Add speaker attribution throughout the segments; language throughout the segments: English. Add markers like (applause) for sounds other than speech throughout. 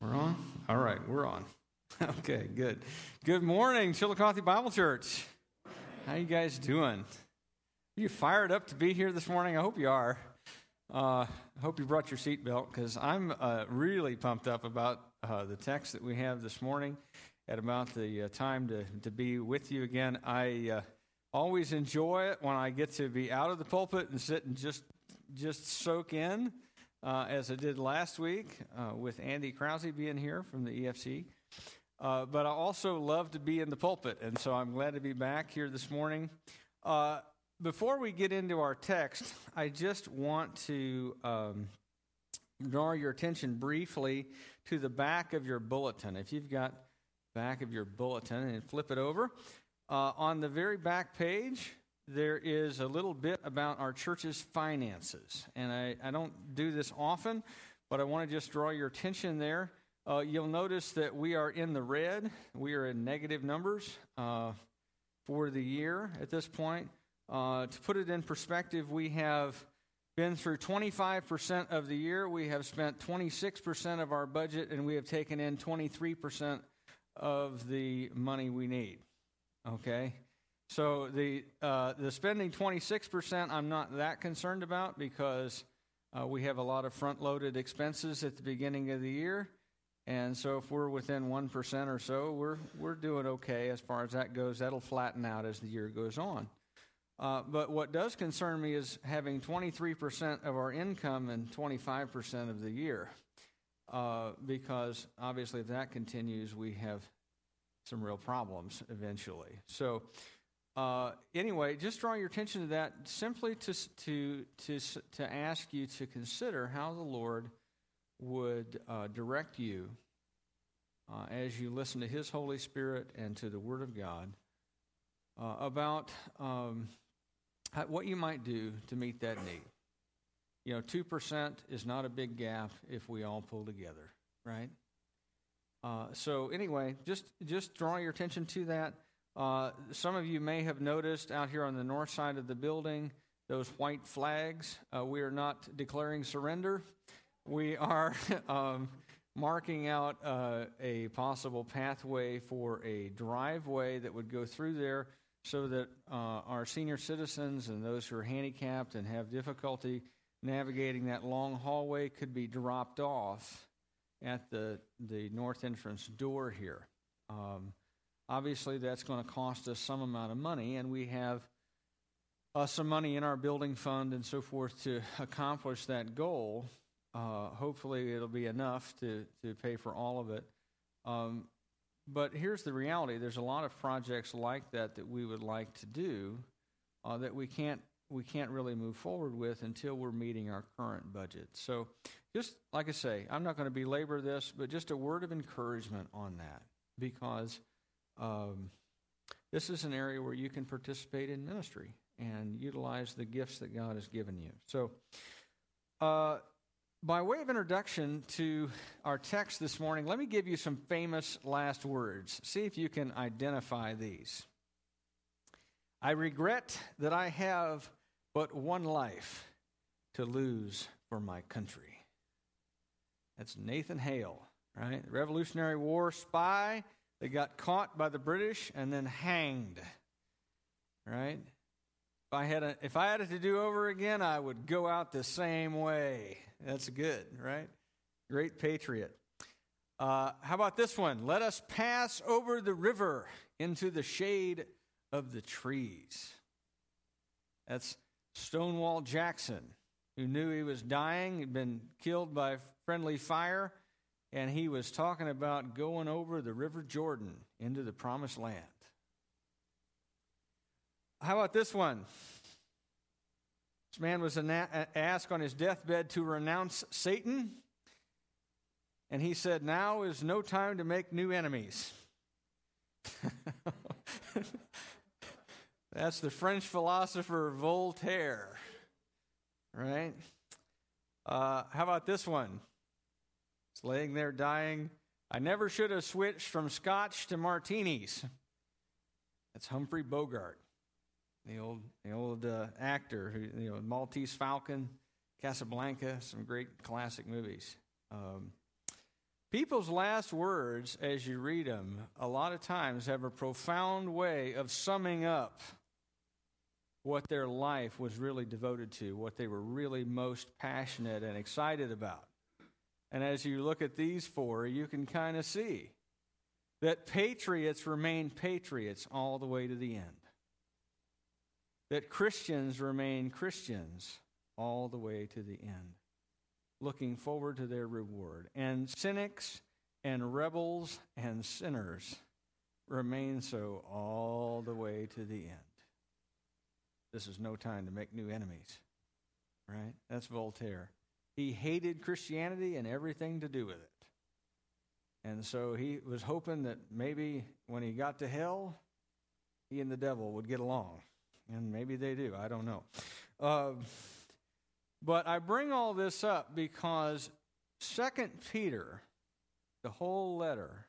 Speaker 1: We're on? All right, we're on. (laughs) Okay, good. Good morning, Chillicothe Bible Church. How you guys doing? Are you fired up to be here this morning? I hope you are. Uh, I hope you brought your seatbelt because I'm uh, really pumped up about uh, the text that we have this morning at about the uh, time to, to be with you again. I uh, always enjoy it when I get to be out of the pulpit and sit and just just soak in uh, as I did last week uh, with Andy Krause being here from the EFC. Uh, but I also love to be in the pulpit, and so I'm glad to be back here this morning. Uh, before we get into our text, I just want to um, draw your attention briefly to the back of your bulletin. If you've got back of your bulletin and flip it over, uh, on the very back page, there is a little bit about our church's finances. And I, I don't do this often, but I want to just draw your attention there. Uh, you'll notice that we are in the red. We are in negative numbers uh, for the year at this point. Uh, to put it in perspective, we have been through 25% of the year. We have spent 26% of our budget, and we have taken in 23% of the money we need. Okay? So the uh, the spending 26%, I'm not that concerned about because uh, we have a lot of front loaded expenses at the beginning of the year. And so if we're within 1% or so, we're, we're doing okay as far as that goes. That'll flatten out as the year goes on. Uh, but what does concern me is having 23% of our income and 25% of the year. Uh, because obviously, if that continues, we have some real problems eventually. So, uh, anyway, just draw your attention to that simply to, to, to, to ask you to consider how the Lord would uh, direct you uh, as you listen to His Holy Spirit and to the Word of God uh, about um, what you might do to meet that need. You know, 2% is not a big gap if we all pull together, right? Uh, so, anyway, just, just draw your attention to that. Uh, some of you may have noticed out here on the north side of the building those white flags. Uh, we are not declaring surrender. We are (laughs) um, marking out uh, a possible pathway for a driveway that would go through there so that uh, our senior citizens and those who are handicapped and have difficulty navigating that long hallway could be dropped off at the, the north entrance door here. Um, Obviously, that's going to cost us some amount of money, and we have uh, some money in our building fund and so forth to accomplish that goal. Uh, hopefully, it'll be enough to, to pay for all of it. Um, but here's the reality there's a lot of projects like that that we would like to do uh, that we can't we can't really move forward with until we're meeting our current budget. So, just like I say, I'm not going to belabor this, but just a word of encouragement on that because um, this is an area where you can participate in ministry and utilize the gifts that God has given you. So, uh, by way of introduction to our text this morning, let me give you some famous last words. See if you can identify these. I regret that I have but one life to lose for my country. That's Nathan Hale, right? Revolutionary War spy they got caught by the British and then hanged. Right? If I had a, if I had it to do over again, I would go out the same way. That's good, right? Great patriot. Uh, how about this one? Let us pass over the river into the shade of the trees. That's Stonewall Jackson, who knew he was dying, had been killed by friendly fire, and he was talking about going over the River Jordan into the promised land. How about this one? This man was asked on his deathbed to renounce Satan, and he said, Now is no time to make new enemies. (laughs) That's the French philosopher Voltaire, right? Uh, how about this one? Laying there dying. I never should have switched from scotch to martinis. That's Humphrey Bogart, the old, the old uh, actor, who, you know, Maltese Falcon, Casablanca, some great classic movies. Um, People's last words, as you read them, a lot of times have a profound way of summing up what their life was really devoted to, what they were really most passionate and excited about. And as you look at these four, you can kind of see that patriots remain patriots all the way to the end, that Christians remain Christians all the way to the end, looking forward to their reward. And cynics and rebels and sinners remain so all the way to the end. This is no time to make new enemies. Right? That's Voltaire. He hated Christianity and everything to do with it. And so he was hoping that maybe when he got to hell, he and the devil would get along. And maybe they do. I don't know. Uh, but I bring all this up because Second Peter, the whole letter,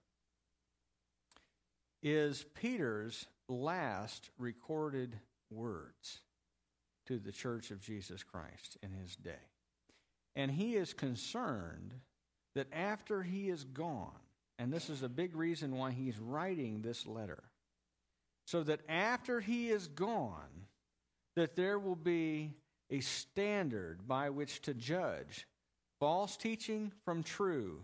Speaker 1: is Peter's last recorded words to the church of Jesus Christ in his day. And he is concerned that after he is gone, and this is a big reason why he's writing this letter, so that after he is gone, that there will be a standard by which to judge false teaching from true,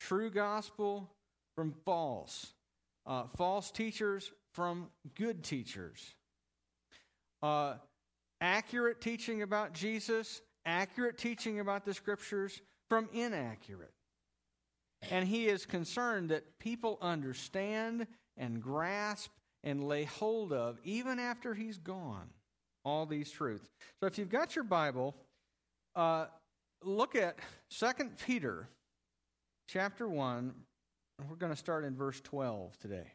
Speaker 1: true gospel from false, uh, false teachers from good teachers. Uh, accurate teaching about Jesus, accurate teaching about the scriptures from inaccurate. And he is concerned that people understand and grasp and lay hold of, even after he's gone, all these truths. So if you've got your Bible, uh, look at 2 Peter chapter 1. We're going to start in verse 12 today.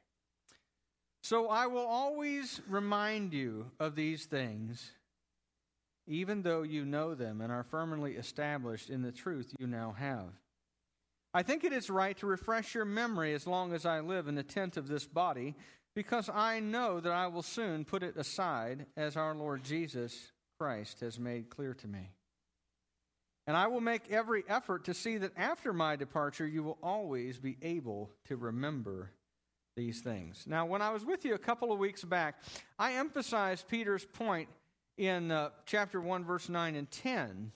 Speaker 1: So I will always remind you of these things, even though you know them and are firmly established in the truth you now have. I think it is right to refresh your memory as long as I live in the tent of this body, because I know that I will soon put it aside, as our Lord Jesus Christ has made clear to me. And I will make every effort to see that after my departure you will always be able to remember these things. Now, when I was with you a couple of weeks back, I emphasized Peter's point in uh, chapter 1, verse 9 and 10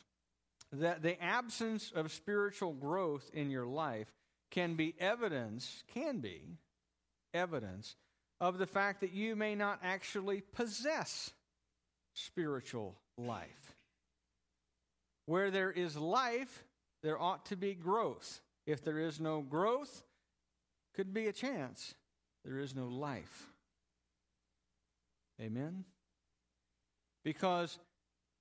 Speaker 1: that the absence of spiritual growth in your life can be evidence, can be evidence of the fact that you may not actually possess spiritual life. Where there is life, there ought to be growth. If there is no growth, could be a chance there is no life. Amen? Because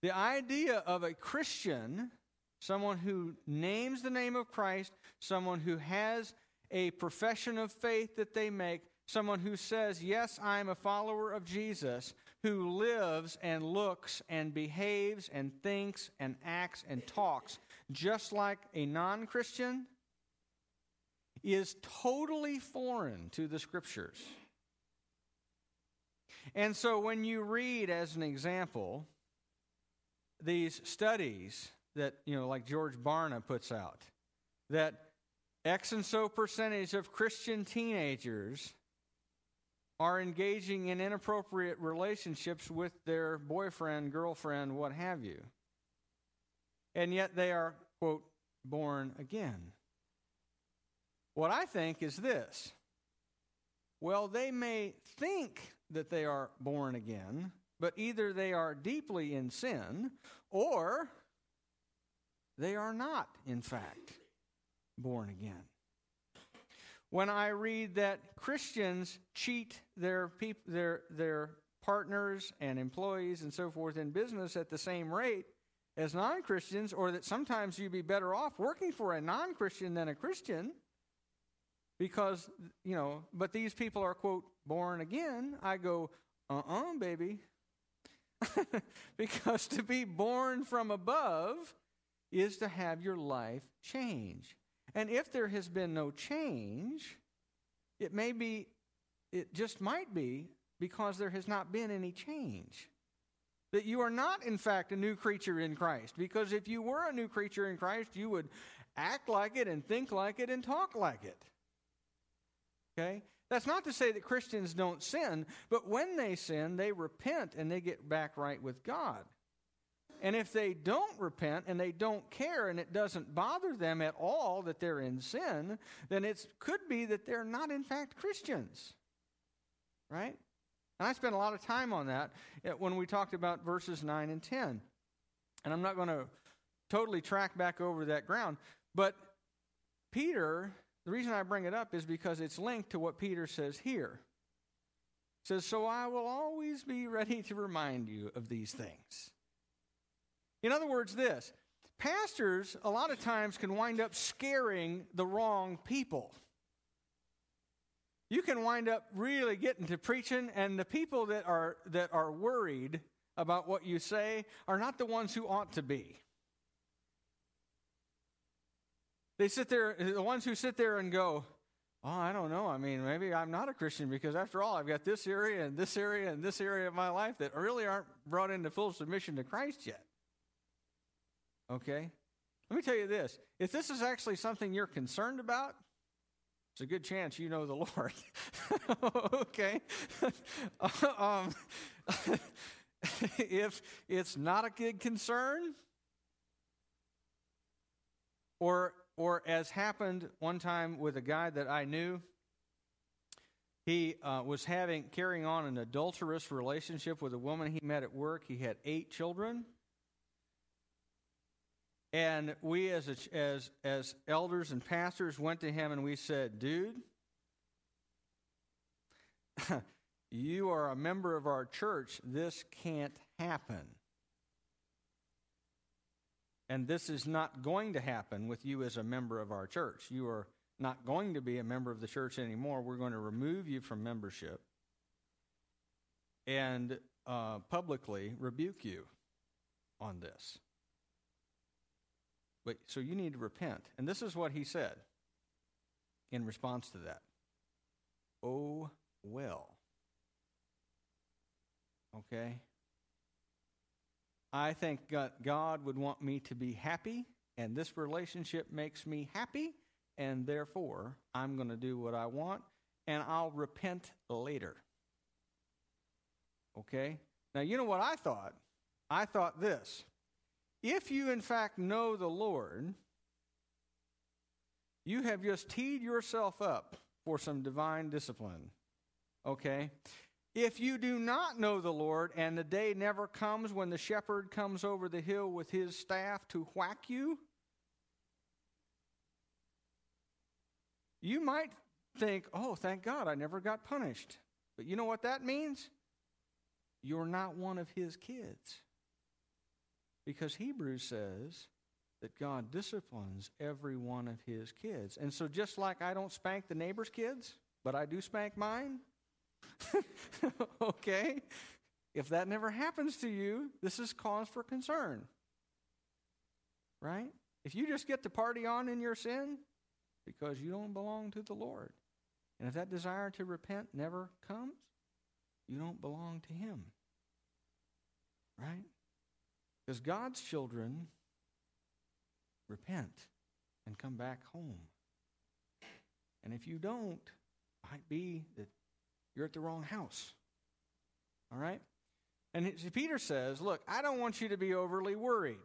Speaker 1: the idea of a Christian, someone who names the name of Christ, someone who has a profession of faith that they make, someone who says, Yes, I'm a follower of Jesus, who lives and looks and behaves and thinks and acts and talks just like a non Christian, is totally foreign to the scriptures. And so when you read, as an example, these studies that, you know, like George Barna puts out, that X and so percentage of Christian teenagers are engaging in inappropriate relationships with their boyfriend, girlfriend, what have you. And yet they are, quote, born again. What I think is this well, they may think that they are born again, but either they are deeply in sin or they are not, in fact, born again. When I read that Christians cheat their, peop- their, their partners and employees and so forth in business at the same rate as non Christians, or that sometimes you'd be better off working for a non Christian than a Christian, because, you know, but these people are, quote, born again. I go, uh uh-uh, uh, baby. (laughs) because to be born from above is to have your life change. And if there has been no change, it may be, it just might be because there has not been any change. That you are not, in fact, a new creature in Christ. Because if you were a new creature in Christ, you would act like it and think like it and talk like it. Okay? That's not to say that Christians don't sin, but when they sin, they repent and they get back right with God. And if they don't repent and they don't care and it doesn't bother them at all that they're in sin, then it could be that they're not, in fact, Christians. Right? And I spent a lot of time on that eh, when we talked about verses 9 and 10. And I'm not going to totally track back over that ground, but Peter, the reason I bring it up is because it's linked to what Peter says here. Says, So I will always be ready to remind you of these things. In other words, this pastors, a lot of times, can wind up scaring the wrong people. You can wind up really getting to preaching, and the people that are, that are worried about what you say are not the ones who ought to be. They sit there, the ones who sit there and go, Oh, I don't know. I mean, maybe I'm not a Christian because after all, I've got this area and this area and this area of my life that really aren't brought into full submission to Christ yet. Okay? Let me tell you this if this is actually something you're concerned about, it's a good chance you know the (laughs) Lord. okay? (laughs) um, (laughs) if it's not a good concern, or or as happened one time with a guy that I knew, he uh, was having carrying on an adulterous relationship with a woman he met at work. He had eight children, and we as a, as as elders and pastors went to him and we said, "Dude, (laughs) you are a member of our church. This can't happen." And this is not going to happen with you as a member of our church. You are not going to be a member of the church anymore. We're going to remove you from membership and uh, publicly rebuke you on this. But, so you need to repent. And this is what he said in response to that. Oh, well. Okay? I think God would want me to be happy, and this relationship makes me happy, and therefore I'm going to do what I want, and I'll repent later. Okay? Now, you know what I thought? I thought this. If you, in fact, know the Lord, you have just teed yourself up for some divine discipline. Okay? If you do not know the Lord, and the day never comes when the shepherd comes over the hill with his staff to whack you, you might think, oh, thank God, I never got punished. But you know what that means? You're not one of his kids. Because Hebrews says that God disciplines every one of his kids. And so, just like I don't spank the neighbor's kids, but I do spank mine, (laughs) okay? If that never happens to you, this is cause for concern. Right? If you just get to party on in your sin because you don't belong to the Lord, and if that desire to repent never comes, you don't belong to Him. Right? Because God's children repent and come back home. And if you don't, might be that you're at the wrong house. All right? And Peter says, Look, I don't want you to be overly worried.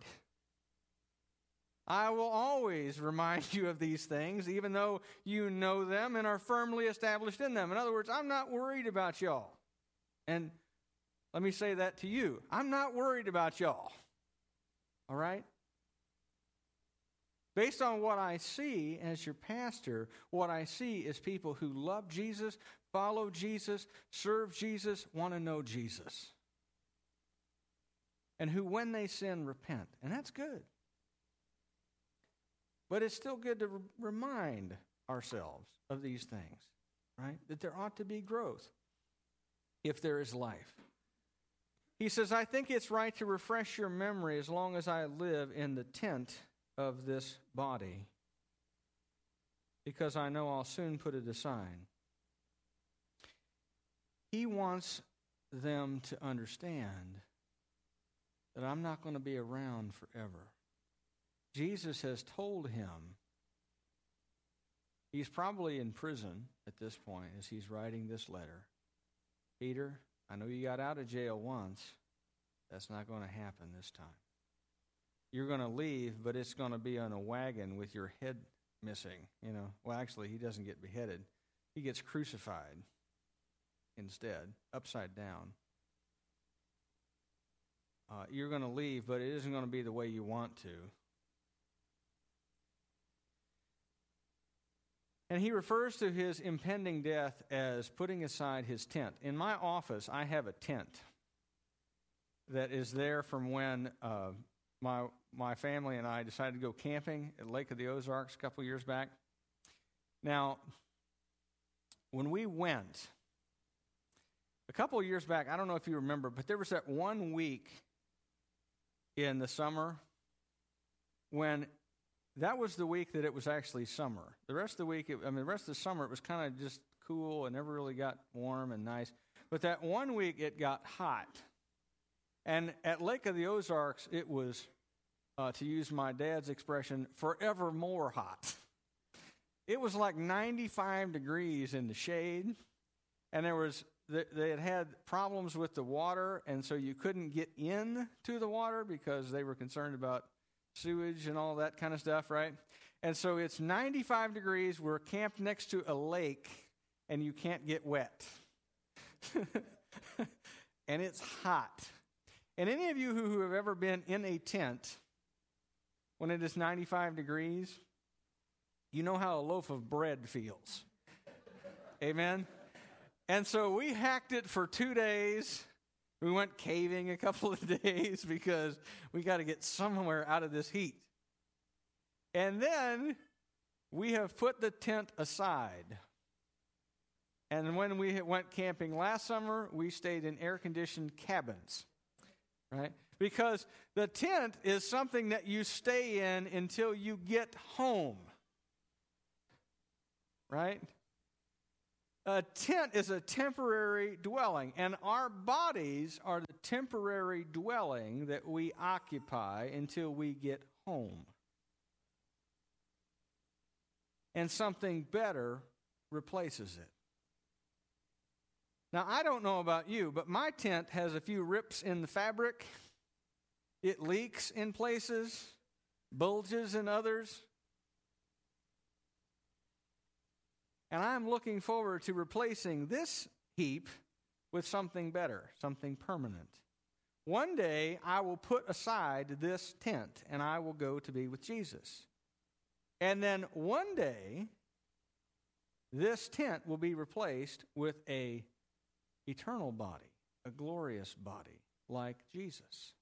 Speaker 1: I will always remind (laughs) you of these things, even though you know them and are firmly established in them. In other words, I'm not worried about y'all. And let me say that to you I'm not worried about y'all. All right? Based on what I see as your pastor, what I see is people who love Jesus, follow Jesus, serve Jesus, want to know Jesus. And who, when they sin, repent. And that's good. But it's still good to re- remind ourselves of these things, right? That there ought to be growth if there is life. He says, I think it's right to refresh your memory as long as I live in the tent of this body, because I know I'll soon put it aside. He wants them to understand that I'm not going to be around forever. Jesus has told him He's probably in prison at this point as he's writing this letter. Peter, I know you got out of jail once. That's not going to happen this time. You're going to leave, but it's going to be on a wagon with your head missing. You know, well, actually, he doesn't get beheaded, he gets crucified instead, upside down. Uh, you're going to leave, but it isn't going to be the way you want to. And he refers to his impending death as putting aside his tent. In my office, I have a tent that is there from when uh, my, my family and I decided to go camping at Lake of the Ozarks a couple years back. Now, when we went, a couple of years back, I don't know if you remember, but there was that one week in the summer when that was the week that it was actually summer. The rest of the week, it, I mean, the rest of the summer, it was kind of just cool and never really got warm and nice. But that one week, it got hot. And at Lake of the Ozarks, it was, uh, to use my dad's expression, forever more hot. It was like 95 degrees in the shade, and there was they had had problems with the water, and so you couldn't get in to the water because they were concerned about sewage and all that kind of stuff, right? And so it's 95 degrees. We're camped next to a lake, and you can't get wet. (laughs) and it's hot. And any of you who have ever been in a tent when it is 95 degrees, you know how a loaf of bread feels. Amen? And so we hacked it for two days we went caving a couple (laughs) of days because we got to get somewhere out of this heat. And then we have put the tent aside. And when we went camping last summer, we stayed in air conditioned cabins, right? Because the tent is something that you stay in until you get home, right? A tent is a temporary dwelling, and our bodies are the temporary dwelling that we occupy until we get home. And something better replaces it. Now, I don't know about you, but my tent has a few rips in the fabric. It leaks in places, bulges in others. And I'm looking forward to replacing this heap with something better, something permanent. One day I will put aside this tent and I will go to be with Jesus. And then one day this tent will be replaced with a eternal body, a glorious body like Jesus.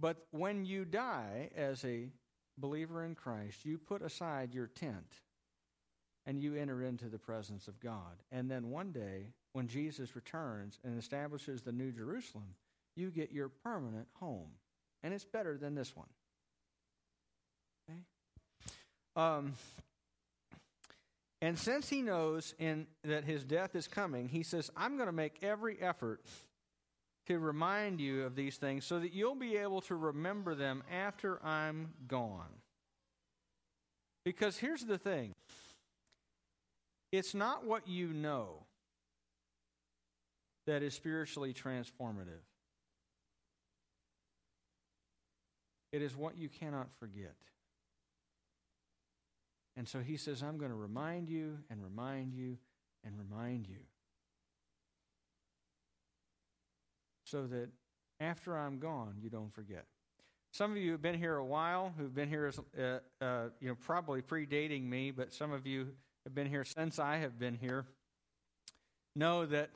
Speaker 1: But when you die as a believer in Christ, you put aside your tent and you enter into the presence of God. And then one day, when Jesus returns and establishes the New Jerusalem, you get your permanent home. And it's better than this one. Okay? Um, and since he knows in, that his death is coming, he says, I'm going to make every effort to remind you of these things so that you'll be able to remember them after I'm gone. Because here's the thing it's not what you know that is spiritually transformative, it is what you cannot forget. And so he says, I'm going to remind you and remind you and remind you. So that after I'm gone, you don't forget. Some of you have been here a while, who've been here, uh, uh, you know, probably predating me, but some of you have been here since I have been here know that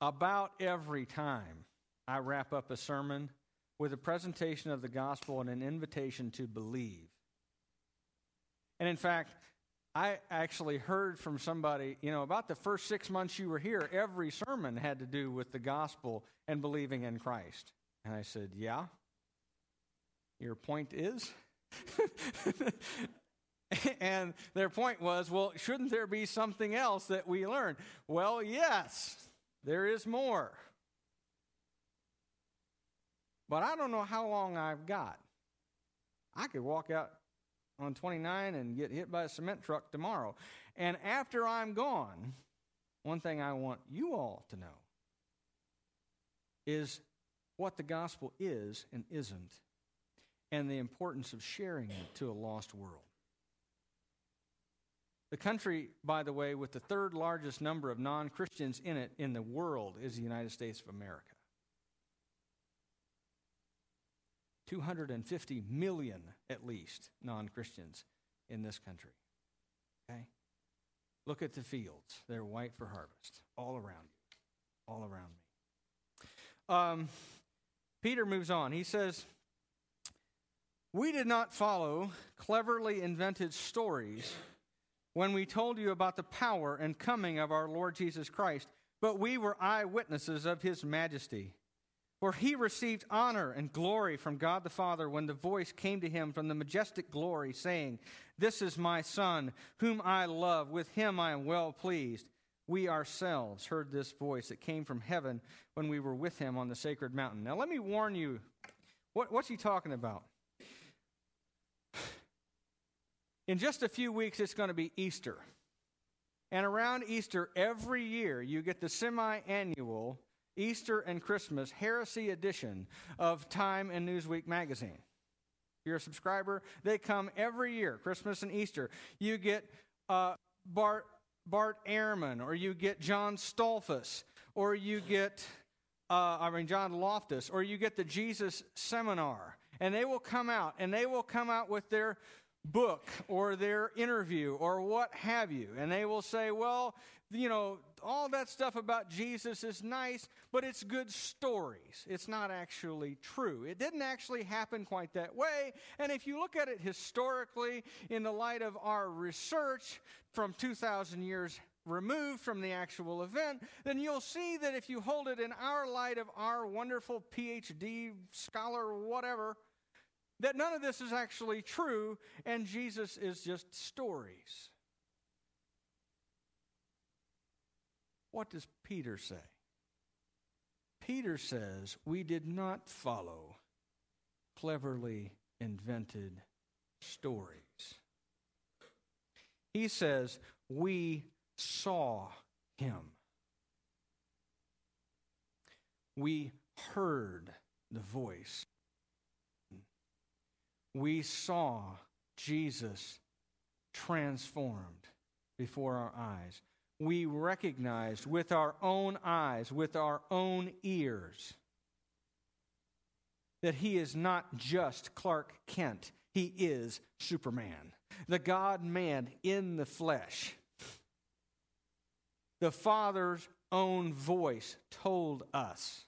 Speaker 1: about every time I wrap up a sermon with a presentation of the gospel and an invitation to believe. And in fact, I actually heard from somebody, you know, about the first six months you were here, every sermon had to do with the gospel and believing in Christ. And I said, Yeah. Your point is? (laughs) (laughs) and their point was, well, shouldn't there be something else that we learn? Well, yes, there is more. But I don't know how long I've got. I could walk out on 29 and get hit by a cement truck tomorrow. And after I'm gone, one thing I want you all to know is what the gospel is and isn't, and the importance of sharing it to a lost world. The country, by the way, with the third largest number of non Christians in it in the world is the United States of America. 250 million, at least, non Christians in this country. Okay? Look at the fields. They're white for harvest, all around you, all around me. Um, Peter moves on. He says, We did not follow cleverly invented stories when we told you about the power and coming of our Lord Jesus Christ, but we were eyewitnesses of his majesty. For he received honor and glory from God the Father when the voice came to him from the majestic glory, saying, This is my Son, whom I love. With him I am well pleased. We ourselves heard this voice that came from heaven when we were with him on the sacred mountain. Now, let me warn you what, what's he talking about? In just a few weeks, it's going to be Easter. And around Easter, every year, you get the semi annual Easter and Christmas Heresy edition of Time and Newsweek magazine. If you're a subscriber, they come every year, Christmas and Easter. You get uh, Bart, Bart Ehrman, or you get John Stoltzfus, or you get, uh, I mean, John Loftus, or you get the Jesus Seminar. And they will come out, and they will come out with their book or their interview or what have you. And they will say, well, you know, all that stuff about Jesus is nice, but it's good stories. It's not actually true. It didn't actually happen quite that way. And if you look at it historically in the light of our research from 2,000 years removed from the actual event, then you'll see that if you hold it in our light of our wonderful PhD scholar, whatever, that none of this is actually true and Jesus is just stories. What does Peter say? Peter says, We did not follow cleverly invented stories. He says, We saw him. We heard the voice. We saw Jesus transformed before our eyes. We recognized with our own eyes, with our own ears, that he is not just Clark Kent, he is Superman, the God man in the flesh. The Father's own voice told us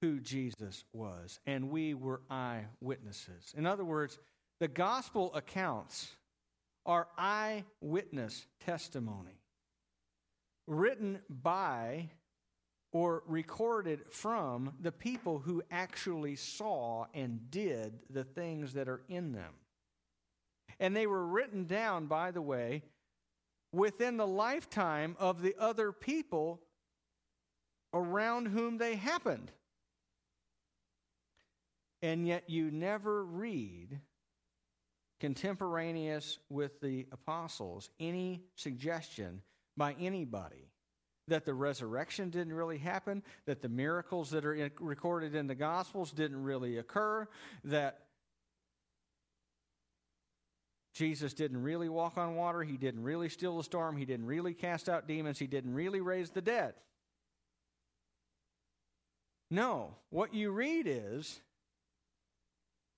Speaker 1: who Jesus was, and we were eyewitnesses. In other words, the gospel accounts are eyewitness testimony written by or recorded from the people who actually saw and did the things that are in them. And they were written down, by the way, within the lifetime of the other people around whom they happened. And yet you never read contemporaneous with the apostles any suggestion by anybody that the resurrection didn't really happen, that the miracles that are in, recorded in the Gospels didn't really occur, that Jesus didn't really walk on water, he didn't really still the storm, he didn't really cast out demons, he didn't really raise the dead. No, what you read is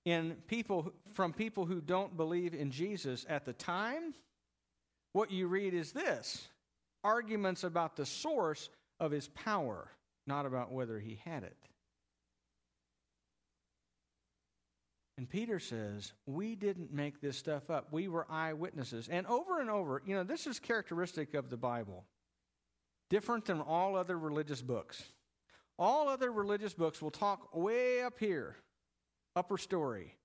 Speaker 1: in people from people who don't believe in Jesus at the time, what you read is this arguments about the source of his power, not about whether he had it. And Peter says, We didn't make this stuff up. We were eyewitnesses. And over and over, you know, this is characteristic of the Bible, different than all other religious books. All other religious books will talk way up here upper story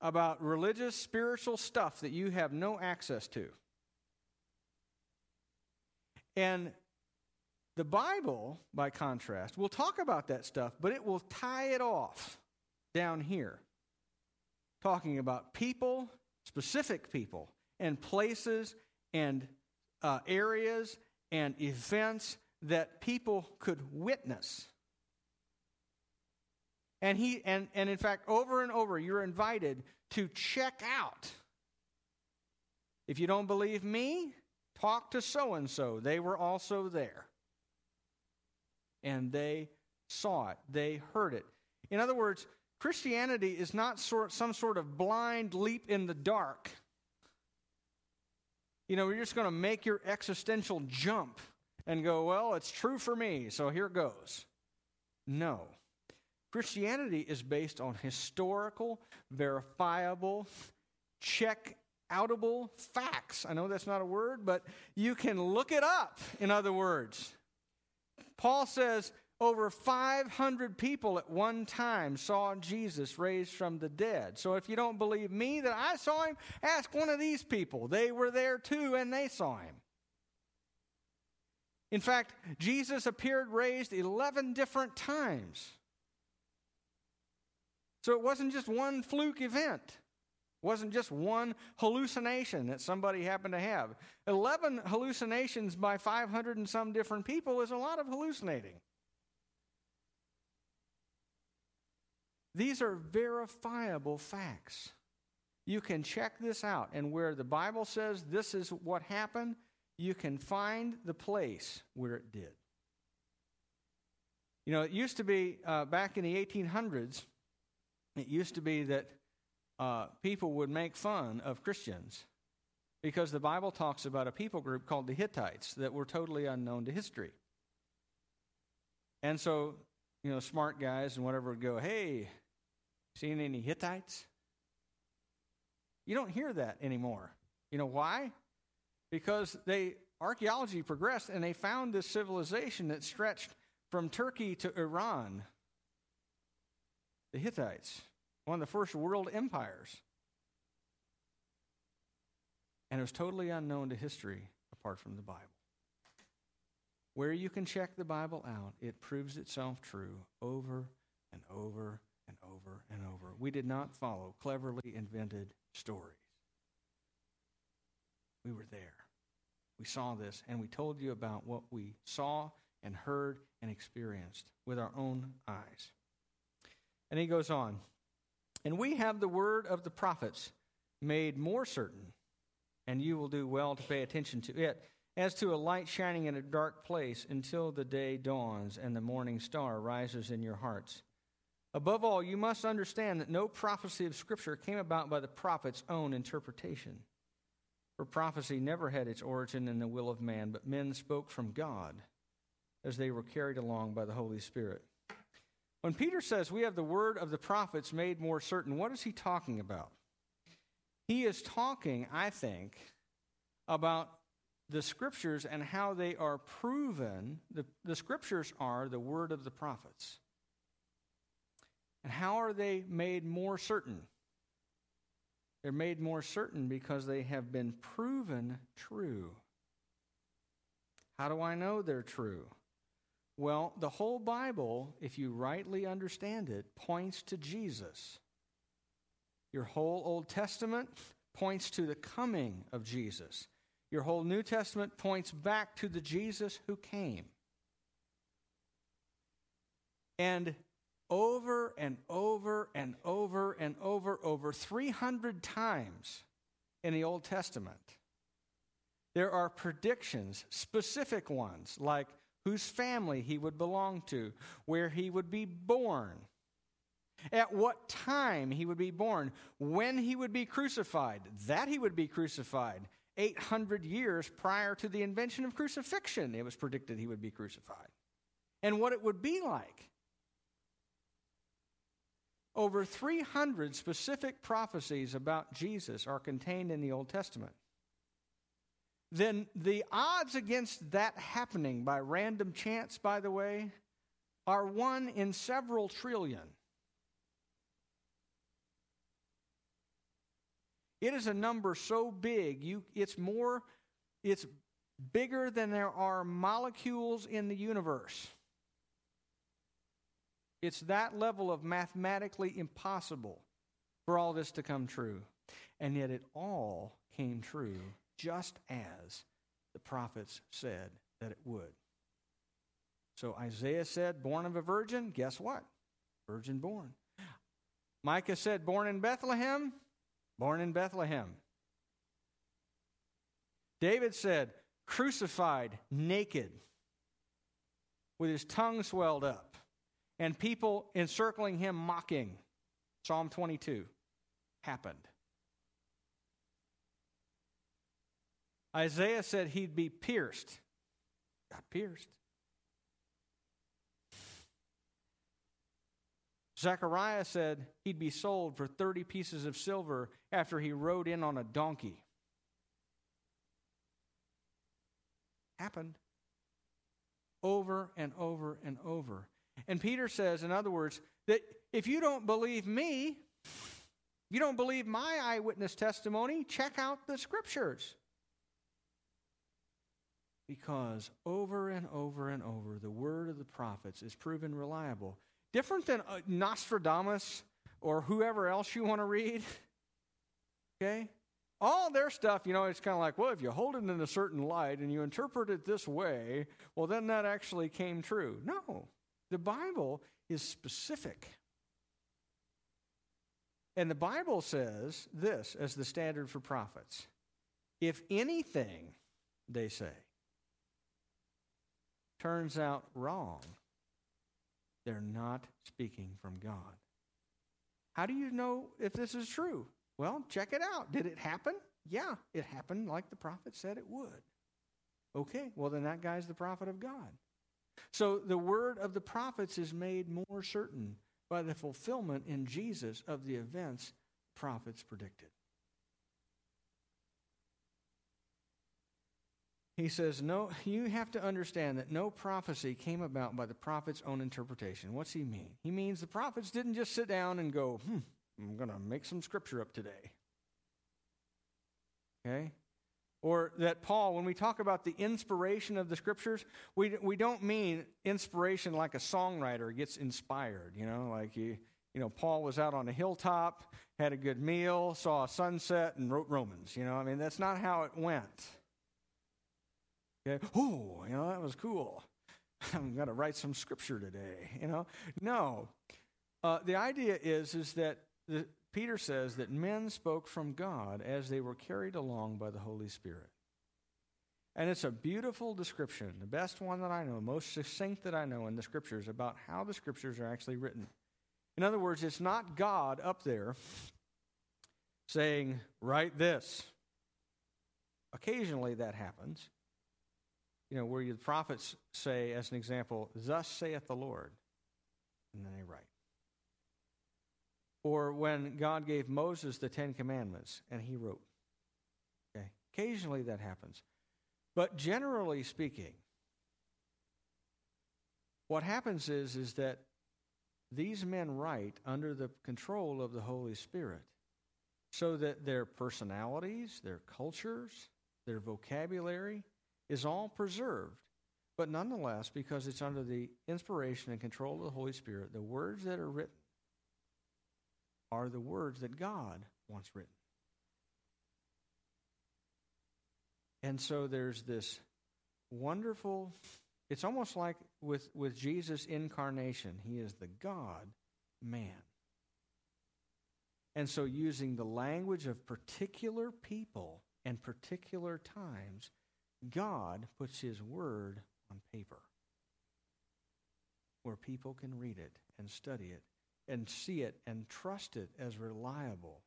Speaker 1: about religious, spiritual stuff that you have no access to. And the Bible, by contrast, will talk about that stuff, but it will tie it off down here. talking about people, specific people, and places and uh, areas and events that people could witness. And he and, and in fact, over and over, you're invited to check out. If you don't believe me, talk to so and so. They were also there. And they saw it, they heard it. In other words, Christianity is not sort, some sort of blind leap in the dark. You know, you're just going to make your existential jump and go, well, it's true for me, so here goes. No. Christianity is based on historical, verifiable, check outable facts. I know that's not a word, but you can look it up, in other words. Paul says over 500 people at one time saw Jesus raised from the dead. So if you don't believe me that I saw him, ask one of these people. They were there too and they saw him. In fact, Jesus appeared raised 11 different times. So it wasn't just one fluke event. It wasn't just one hallucination that somebody happened to have. 11 hallucinations by 500 and some different people is a lot of hallucinating. These are verifiable facts. You can check this out. And where the Bible says this is what happened, you can find the place where it did. You know, it used to be uh, back in the 1800s, it used to be that uh, people would make fun of Christians because the Bible talks about a people group called the Hittites that were totally unknown to history. And so, you know, smart guys and whatever would go, hey, seen any Hittites? You don't hear that anymore. You know why? Because they archaeology progressed and they found this civilization that stretched from Turkey to Iran. The Hittites one of the first world empires. And it was totally unknown to history apart from the Bible. Where you can check the Bible out, it proves itself true over and over and over and over. We did not follow cleverly invented stories. We were there. We saw this, and we told you about what we saw and heard and experienced with our own eyes. And he goes on and we have the word of the prophets made more certain, and you will do well to pay attention to it, as to a light shining in a dark place until the day dawns and the morning star rises in your hearts. Above all, you must understand that no prophecy of Scripture came about by the prophet's own interpretation. For prophecy never had its origin in the will of man, but men spoke from God as they were carried along by the Holy Spirit. When Peter says we have the word of the prophets made more certain, what is he talking about? He is talking, I think, about the scriptures and how they are proven. The, the scriptures are the word of the prophets. And how are they made more certain? They're made more certain because they have been proven true. How do I know they're true? Well, the whole Bible, if you rightly understand it, points to Jesus. Your whole Old Testament points to the coming of Jesus. Your whole New Testament points back to the Jesus who came. And over and over and over and over, over 300 times in the Old Testament, there are predictions, specific ones, like whose family he would belong to, where he would be born, at what time he would be born, when he would be crucified, that he would be crucified. 800 years prior to the invention of crucifixion, it was predicted he would be crucified. And what it would be like. Over 300 specific prophecies about Jesus are contained in the Old Testament then the odds against that happening by random chance, by the way, are one in several trillion. It is a number so big, you, it's more, it's bigger than there are molecules in the universe. It's that level of mathematically impossible for all this to come true. And yet it all came true just as the prophets said that it would. So Isaiah said, born of a virgin, guess what? Virgin born. Micah said, born in Bethlehem, born in Bethlehem. David said, crucified naked with his tongue swelled up and people encircling him mocking. Psalm 22 happened. Isaiah said he'd be pierced. Got pierced. Zechariah said he'd be sold for 30 pieces of silver after he rode in on a donkey. Happened over and over and over. And Peter says, in other words, that if you don't believe me, you don't believe my eyewitness testimony, check out the scriptures. Because over and over and over, the word of the prophets is proven reliable. Different than uh, Nostradamus or whoever else you want to read. (laughs) Okay? all their stuff, you know, it's kind of like, well, if you hold it in a certain light and you interpret it this way, well, then that actually came true. No, the Bible is specific. And the Bible says this as the standard for prophets if anything, they say, turns out wrong, they're not speaking from God. How do you know if this is true? Well, check it out. Did it happen? Yeah, it happened like the prophet said it would. Okay, well, then that guy's the prophet of God. So the word of the prophets is made more certain by the fulfillment in Jesus of the events prophets predicted. He says, No, you have to understand that no prophecy came about by the prophet's own interpretation. What's he mean? He means the prophets didn't just sit down and go, hmm, I'm going to make some scripture up today. Okay? Or that Paul, when we talk about the inspiration of the scriptures, we, we don't mean inspiration like a songwriter gets inspired, you know, like you, you know, Paul was out on a hilltop, had a good meal, saw a sunset, and wrote Romans, you know, I mean, that's not how it went. Okay? Oh, you know, that was cool. (laughs) I'm going to write some scripture today, you know. No. Uh, the idea is, is that the, Peter says that men spoke from God as they were carried along by the Holy Spirit. And it's a beautiful description, the best one that I know, most succinct that I know in the scriptures about how the scriptures are actually written. In other words, it's not God up there saying, write this. Occasionally that happens. You know, where the prophets say, as an example, thus saith the Lord, and then they write. Or when God gave Moses the Ten Commandments and he wrote. Okay? Occasionally that happens. But generally speaking, what happens is, is that these men write under the control of the Holy Spirit so that their personalities, their cultures, their vocabulary is all preserved. But nonetheless, because it's under the inspiration and control of the Holy Spirit, the words that are written are the words that God wants written. And so there's this wonderful, it's almost like with, with Jesus' incarnation, he is the God man. And so, using the language of particular people and particular times, God puts his word on paper where people can read it and study it and see it and trust it as reliable.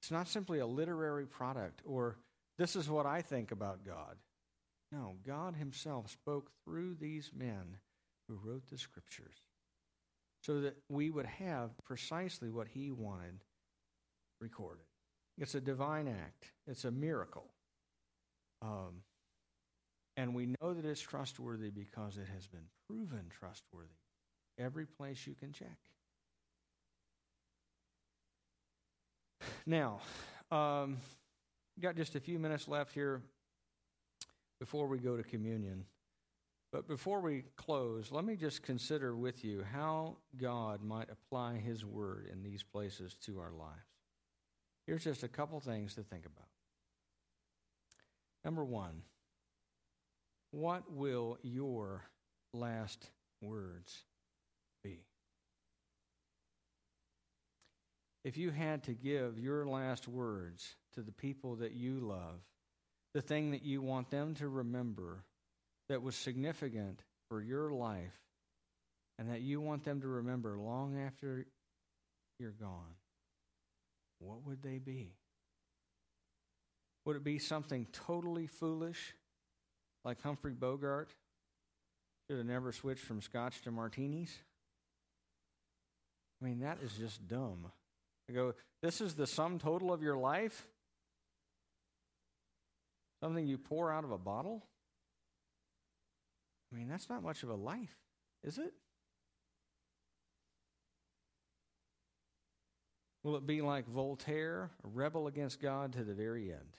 Speaker 1: It's not simply a literary product or this is what I think about God. No, God Himself spoke through these men who wrote the scriptures so that we would have precisely what He wanted recorded. It's a divine act, it's a miracle. Um, and we know that it's trustworthy because it has been proven trustworthy every place you can check. Now, um, got just a few minutes left here before we go to communion. But before we close, let me just consider with you how God might apply His word in these places to our lives. Here's just a couple things to think about. Number one, what will your last words be? If you had to give your last words to the people that you love, the thing that you want them to remember that was significant for your life and that you want them to remember long after you're gone, what would they be? Would it be something totally foolish, like Humphrey Bogart? Should have never switched from scotch to martinis? I mean, that is just dumb. I go, this is the sum total of your life? Something you pour out of a bottle? I mean, that's not much of a life, is it? Will it be like Voltaire, a rebel against God to the very end?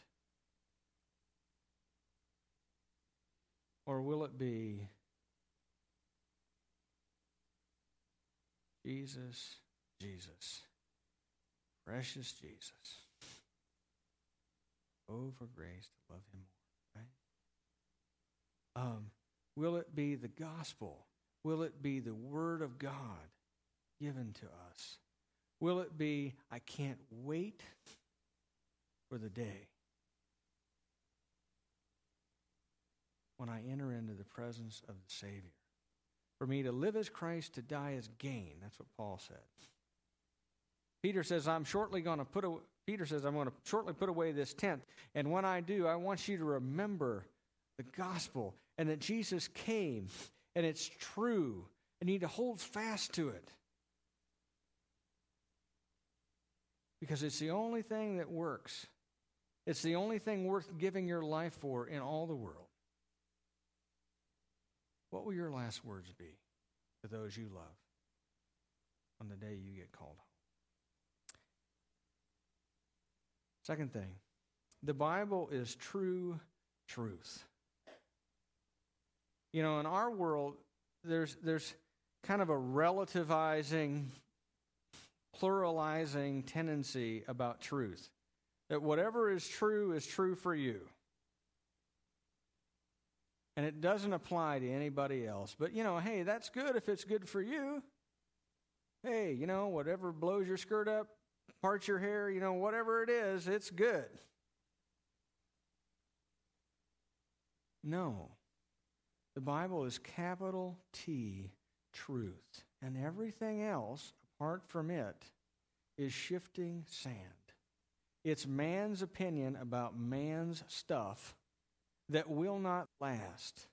Speaker 1: Or will it be Jesus, Jesus, precious Jesus? Oh, for grace to love him more, right? Um, will it be the gospel? Will it be the word of God given to us? Will it be, I can't wait for the day when I enter into the presence of the Savior? For me to live as Christ, to die as gain. That's what Paul said. Peter says, I'm shortly going to put Peter says, I'm going to shortly put away this tent. And when I do, I want you to remember the gospel and that Jesus came and it's true and you need to hold fast to it. Because it's the only thing that works. It's the only thing worth giving your life for in all the world. What will your last words be to those you love on the day you get called home? Second thing, the Bible is true truth. You know, in our world, there's, there's kind of a relativizing, pluralizing tendency about truth. That whatever is true is true for you. And it doesn't apply to anybody else. But, you know, hey, that's good if it's good for you. Hey, you know, whatever blows your skirt up, parts your hair, you know, whatever it is, it's good. No. The Bible is capital T truth. And everything else, apart from it, is shifting sand. It's man's opinion about man's stuff that will not last.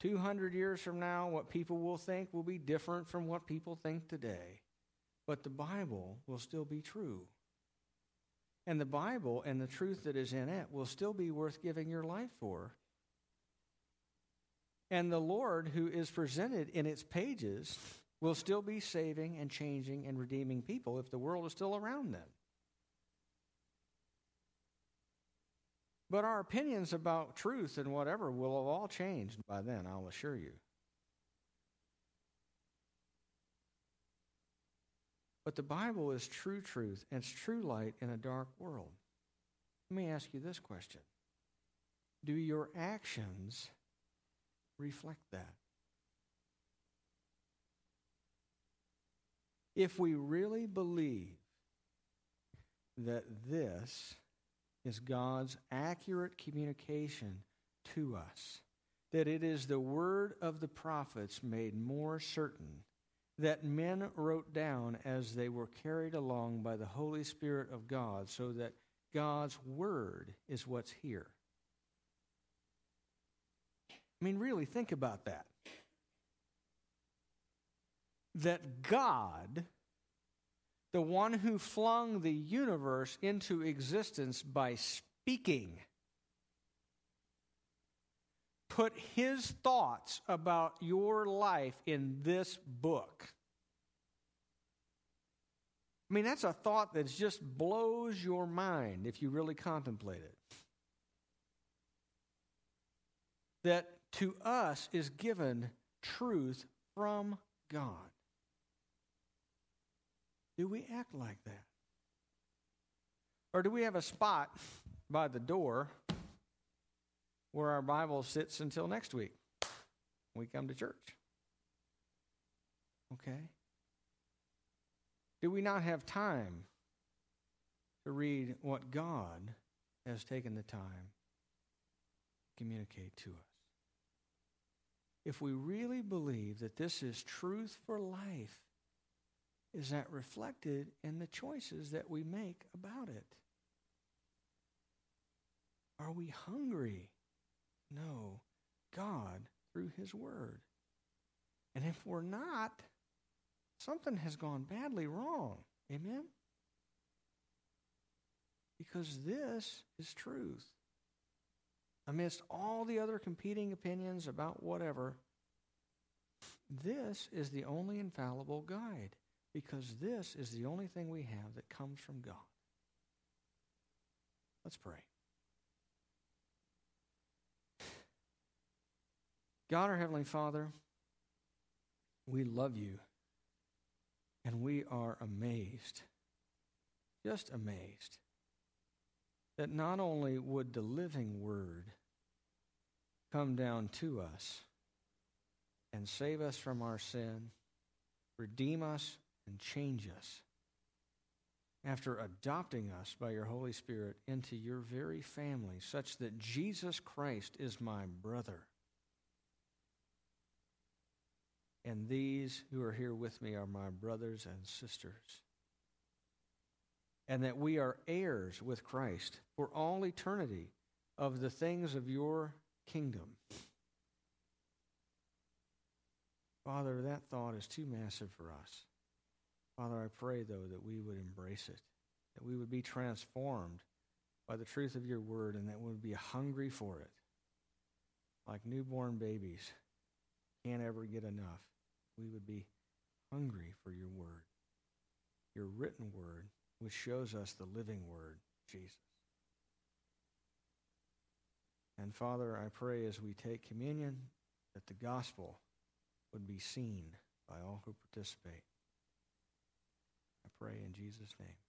Speaker 1: 200 years from now, what people will think will be different from what people think today. But the Bible will still be true. And the Bible and the truth that is in it will still be worth giving your life for. And the Lord, who is presented in its pages, will still be saving and changing and redeeming people if the world is still around then. But our opinions about truth and whatever will have all changed by then, I'll assure you. But the Bible is true truth and it's true light in a dark world. Let me ask you this question Do your actions reflect that? If we really believe that this is God's accurate communication to us. That it is the word of the prophets made more certain that men wrote down as they were carried along by the Holy Spirit of God, so that God's word is what's here. I mean, really, think about that. That God the one who flung the universe into existence by speaking, put his thoughts about your life in this book. I mean, that's a thought that just blows your mind if you really contemplate it. that to us is given truth from God. Do we act like that? Or do we have a spot by the door where our Bible sits until next week? We come to church. Okay? Do we not have time to read what God has taken the time to communicate to us? If we really believe that this is truth for life, is that reflected in the choices that we make about it? Are we hungry? No, God through His Word. And if we're not, something has gone badly wrong. Amen? Because this is truth. Amidst all the other competing opinions about whatever, this is the only infallible guide because this is the only thing we have that comes from God. Let's pray. God, our Heavenly Father, we love you and we are amazed, just amazed, that not only would the living Word come down to us and save us from our sin, redeem us, and change us after adopting us by your Holy Spirit into your very family, such that Jesus Christ is my brother and these who are here with me are my brothers and sisters. And that we are heirs with Christ for all eternity of the things of your kingdom. Father, that thought is too massive for us. Father, I pray, though, that we would embrace it, that we would be transformed by the truth of your word, and that we would be hungry for it. Like newborn babies, can't ever get enough we would be hungry for your word, your written word, which shows us the living word, Jesus. And Father, I pray as we take communion that the gospel would be seen by all who participate. I pray in Jesus' name.